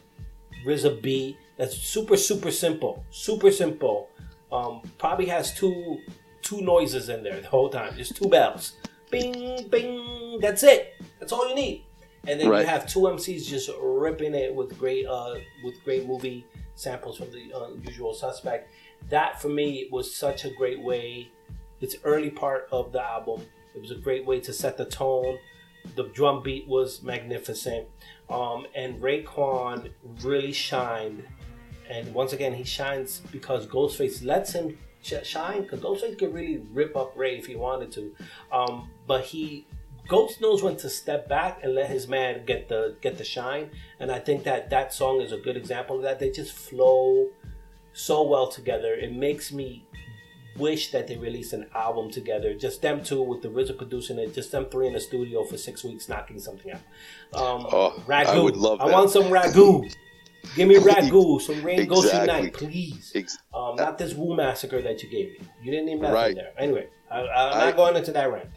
RZA beat that's super super simple, super simple. Um, probably has two two noises in there the whole time, just two bells, bing bing. That's it. That's all you need. And then you have two MCs just ripping it with great uh, with great movie samples from the Unusual Suspect. That for me was such a great way. It's early part of the album. It was a great way to set the tone. The drum beat was magnificent. Um, and Raekwon really shined. And once again, he shines because Ghostface lets him shine. Because Ghostface could really rip up Ray if he wanted to. Um, but he Ghost knows when to step back and let his man get the get the shine. And I think that that song is a good example of that. They just flow so well together. It makes me wish that they released an album together. Just them two with the RZA producing it. Just them three in the studio for six weeks knocking something out. Um, Oh, ragu. I would love I that. want some ragu. Give me ragu, some rain Exactly. night, please. Ex- Um, not this Wu massacre that you gave me. You didn't even have Right. there. Anyway, I, I'm I- not going into that rant.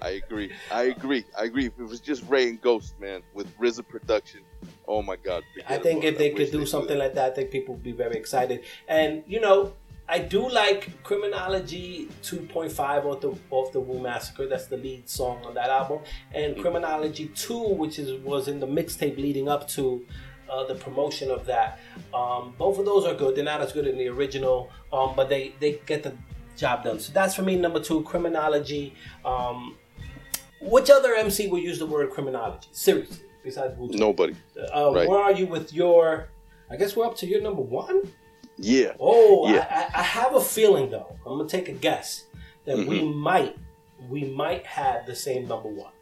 I agree. I agree. I agree. If it was just Ray and Ghost, man, with RZA production, oh my God. I think if they I could do did something that. like that, I think people would be very excited. And you know, I do like Criminology 2.5 off the off the Wu Massacre. That's the lead song on that album. And Criminology 2, which is was in the mixtape leading up to uh, the promotion of that. Um, both of those are good. They're not as good in the original, um, but they they get the job done. So that's for me number two, Criminology. Um, which other MC would use the word criminology? Seriously, besides Wu Nobody. uh, Right. Where are you with your? I guess we're up to your number one. Yeah. Oh, Yeah. I, I, have a feeling though. I'm gonna take a guess that we Mm-hmm. might, we might have the same number one.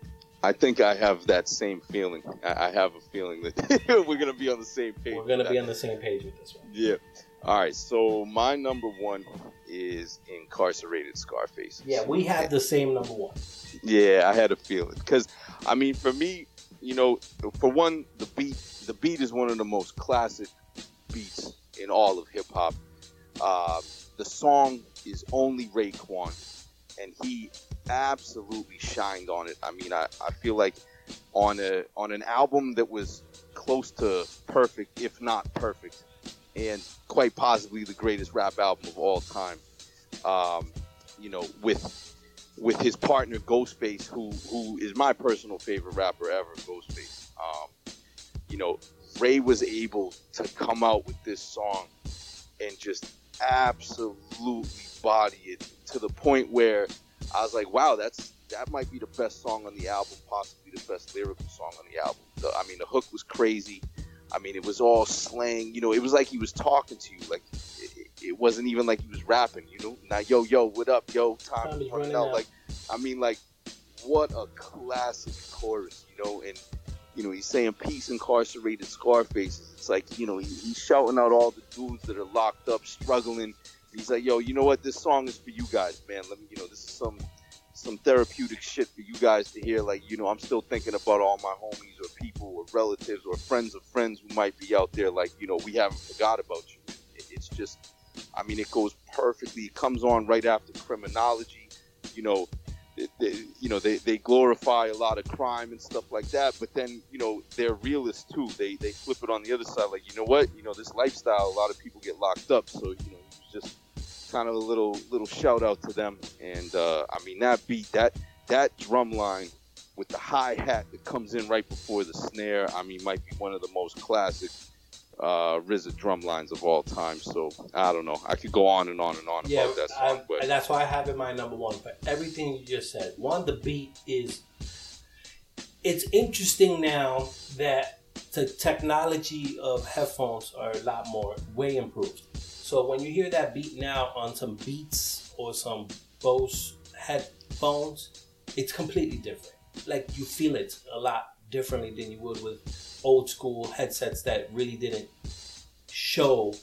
I think I have that same feeling. I, I have a feeling that we're gonna be on the same page. We're gonna be that. on the same page with this one. Yeah. All right. So my number one is Incarcerated Scarface. Yeah, we had the same number one. Yeah, I had a feeling because, I mean, for me, you know, for one, the beat, the beat is one of the most classic beats in all of hip hop. Uh, the song is only Raekwon, and he absolutely shined on it. I mean, I, I feel like on a on an album that was close to perfect, if not perfect, and quite possibly the greatest rap album of all time. Um, you know, with with his partner Ghostface, who who is my personal favorite rapper ever, Ghostface. Um, you know, Ray was able to come out with this song and just absolutely body it to the point where I was like, wow, that's that might be the best song on the album, possibly the best lyrical song on the album. The, I mean, the hook was crazy. I mean, it was all slang. You know, it was like he was talking to you. Like it, it wasn't even like he was rapping. You know, now yo yo, what up, yo? Time, Time is is running running out. out. Like, I mean, like what a classic chorus. You know, and you know he's saying peace incarcerated Scarfaces. It's like you know he, he's shouting out all the dudes that are locked up, struggling. He's like, yo, you know what? This song is for you guys, man. Let me, you know, this is some some therapeutic shit for you guys to hear. Like, you know, I'm still thinking about all my homies or people or relatives or friends of friends who might be out there. Like, you know, we haven't forgot about you. It, it's just, I mean, it goes perfectly. It comes on right after criminology. You know, they, they, you know, they, they glorify a lot of crime and stuff like that. But then, you know, they're realists too. They they flip it on the other side. Like, you know what? You know, this lifestyle, a lot of people get locked up. So, you know, just kind of a little little shout out to them. And uh, I mean that beat that that drum line with the hi hat that comes in right before the snare. I mean might be one of the most classic uh, RZA drum lines of all time. So I don't know. I could go on and on and on Yeah, about that I, song, but and that's why I have it my number one. But everything you just said, one, the beat is. It's interesting now that the technology of headphones are a lot more way improved. So when you hear that beat now on some Beats or some Bose headphones, it's completely different. Like you feel it a lot differently than you would with old school headsets that really didn't show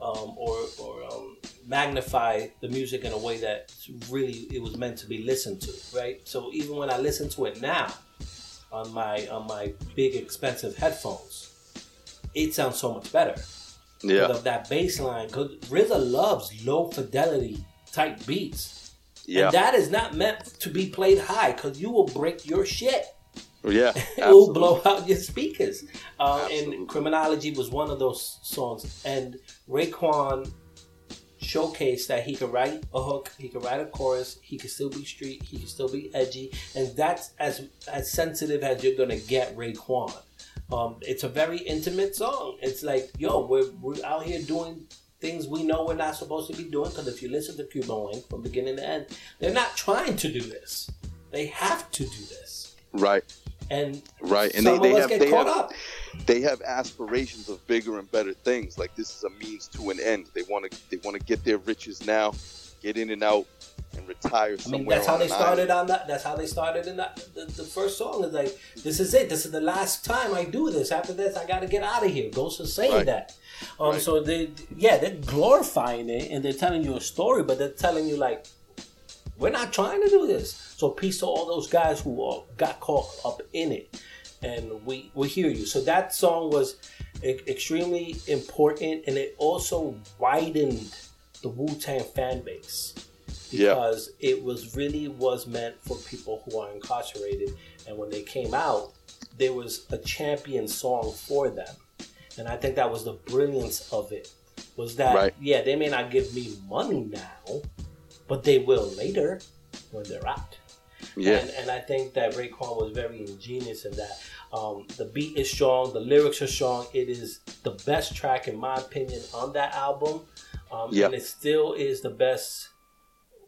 um, or, or um, magnify the music in a way that really it was meant to be listened to, right? So even when I listen to it now on my on my big expensive headphones, it sounds so much better. Yeah, of that bass line, because RZA loves low fidelity type beats. yeah, And that is not meant to be played high because you will break your shit. yeah. It will blow out your speakers. Uh, and Criminology was one of those songs. And Raekwon showcased that he could write a hook, he could write a chorus, he could still be street, he could still be edgy, and that's as as sensitive as you're gonna get Raekwon. Um, it's a very intimate song. It's like, yo, we're we're out here doing things we know we're not supposed to be doing. Because if you listen to Cuban Link from beginning to end, they're not trying to do this. They have to do this, Right, and right. And they, they have get they caught have up. they have aspirations of bigger and better things. Like this is a means to an end. They want to they want to get their riches now, get in and out, retire I mean, that's how they started on that. That's how they started in that. The, the first song is like, "This is it. This is the last time I do this. After this, I got to get out of here." Ghost is saying Right. that. Um, Right. So they, yeah, they're glorifying it and they're telling you a story, but they're telling you like, we're not trying to do this. So peace to all those guys who uh, got caught up in it, and we we hear you. So that song was e- extremely important, and it also widened the Wu Tang fan base Yeah. because it was really was meant for people who are incarcerated, and when they came out, there was a champion song for them, and I think that was the brilliance of it. Was that Right. yeah they may not give me money now, but they will later when they're out. Yeah, And, and I think that Raekwon was very ingenious in that. Um, the beat is strong, the lyrics are strong. It is the best track, in my opinion, on that album. Um, Yeah. And it still is the best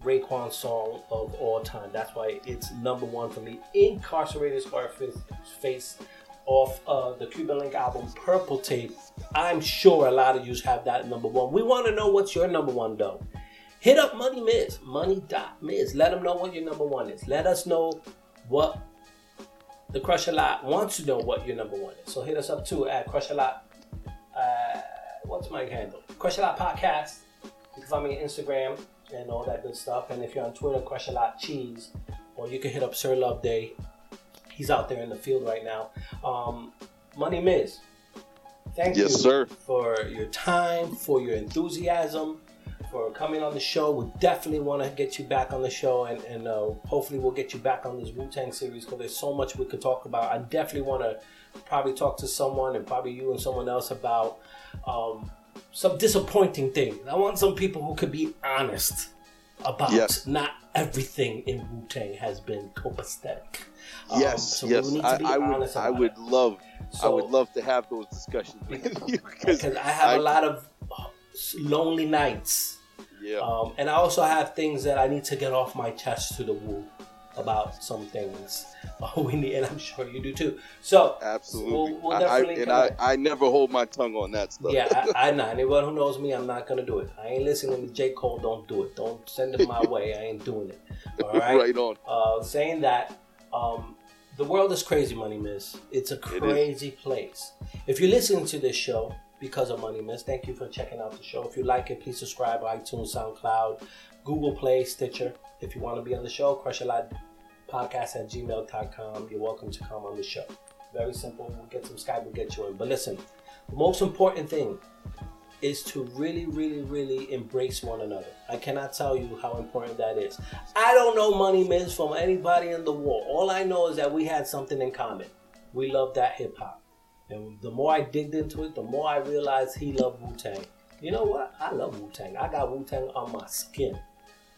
Raekwon song of all time. That's why it's number one for me. Incarcerated Scarface face off uh, the Cuban Link album Purple Tape. I'm sure a lot of you have that number one. We want to know what's your number one though. Hit up Money Miz, Money dot Miz. Let them know what your number one is. Let us know what the Crush a Lot wants to know what your number one is. So hit us up too at Crush a Lot. Uh, what's my handle? Crush a Lot Podcast You can find me on Instagram and all that good stuff. And if you're on Twitter, Crush a Lot Cheese, or you can hit up Sir Love Day. He's out there in the field right now. Um, Money Miz, thank Yes, you sir. for your time, for your enthusiasm, for coming on the show. We definitely want to get you back on the show, and, and uh, hopefully we'll get you back on this Wu Tang series because there's so much we could talk about. I definitely want to probably talk to someone, and probably you and someone else about um, some disappointing things. I want some people who could be honest about Yes. not everything in Wu Tang has been copacetic. Um, yes, so we yes. need to I, I would, I would it. love, I would love to have those discussions with you because I have a lot of uh, lonely nights. Yeah, Um, and I also have things that I need to get off my chest to the woo about some things. we need, and I'm sure you do too. So absolutely. we'll, we'll I, I, and I. I never hold my tongue on that stuff. yeah, I, I know. Anyone who knows me, I'm not gonna do it. I ain't listening to J Cole. Don't do it. Don't send it my way. I ain't doing it. All right. right on. uh, saying that um, the world is crazy, Money Miz. It's a crazy place. If you're listening to this show because of Money Miz, thank you for checking out the show. If you like it, please subscribe iTunes, SoundCloud, Google Play, Stitcher. If you want to be on the show, crush a lot podcast at gmail.com. You're welcome to come on the show. Very simple. We'll get some Skype, we'll get you in. But listen, the most important thing is to really, really, really embrace one another. I cannot tell you how important that is. I don't know Money Miz from anybody in the world. All I know is that we had something in common. We love that hip hop. And the more I digged into it, the more I realized he loved Wu Tang. You know what? I love Wu Tang. I got Wu Tang on my skin.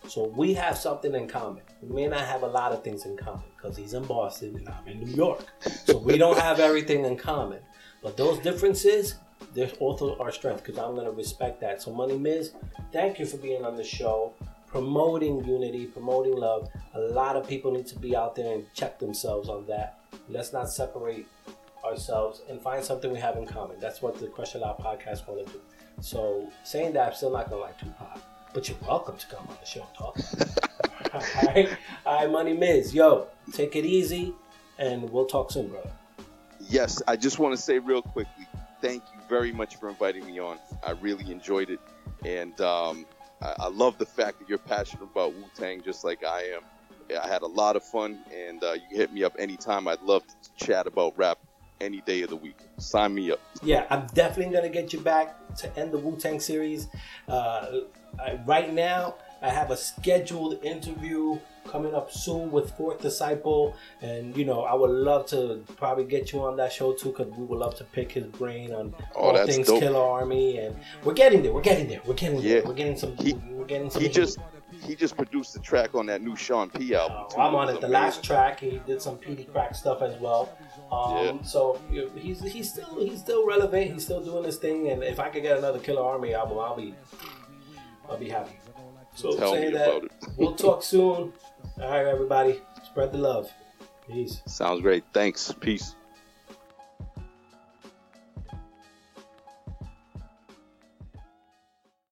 So we have something in common. We may not have a lot of things in common because he's in Boston and I'm in New York. So we don't have everything in common. But those differences, they're also our strength because I'm going to respect that. So, Money Miz, thank you for being on the show, promoting unity, promoting love. A lot of people need to be out there and check themselves on that. Let's not separate ourselves and find something we have in common. That's what the Crush a Lot podcast want to do. So, saying that, I'm still not going to like Tupac, but you're welcome to come on the show and talk. all right, all right, Money Miz, yo, take it easy, and we'll talk soon, brother. Yes, I just want to say real quickly, thank you very much for inviting me on. I really enjoyed it, and um, I, I love the fact that you're passionate about Wu Tang just like I am. I had a lot of fun, and uh, you can hit me up anytime. I'd love to chat about rap any day of the week. Sign me up. Yeah, I'm definitely gonna get you back to end the Wu Tang series. Uh, I, right now, I have a scheduled interview coming up soon with Fourth Disciple, and you know I would love to probably get you on that show too, because we would love to pick his brain on Oh, all things dope. Killarmy, and we're getting there. We're getting there. We're getting there. We're getting some. He- we're getting some. He just he just produced the track on that new Sean P album. Uh, too. I'm on it. The amazing. last track, he did some PD crack stuff as well. Um, Yeah. So he's he's still he's still relevant. He's still doing his thing. And if I could get another Killarmy album, I'll be I'll be happy. So Tell saying me that, about it. we'll talk soon. All right, everybody, spread the love. Peace. Sounds great. Thanks. Peace.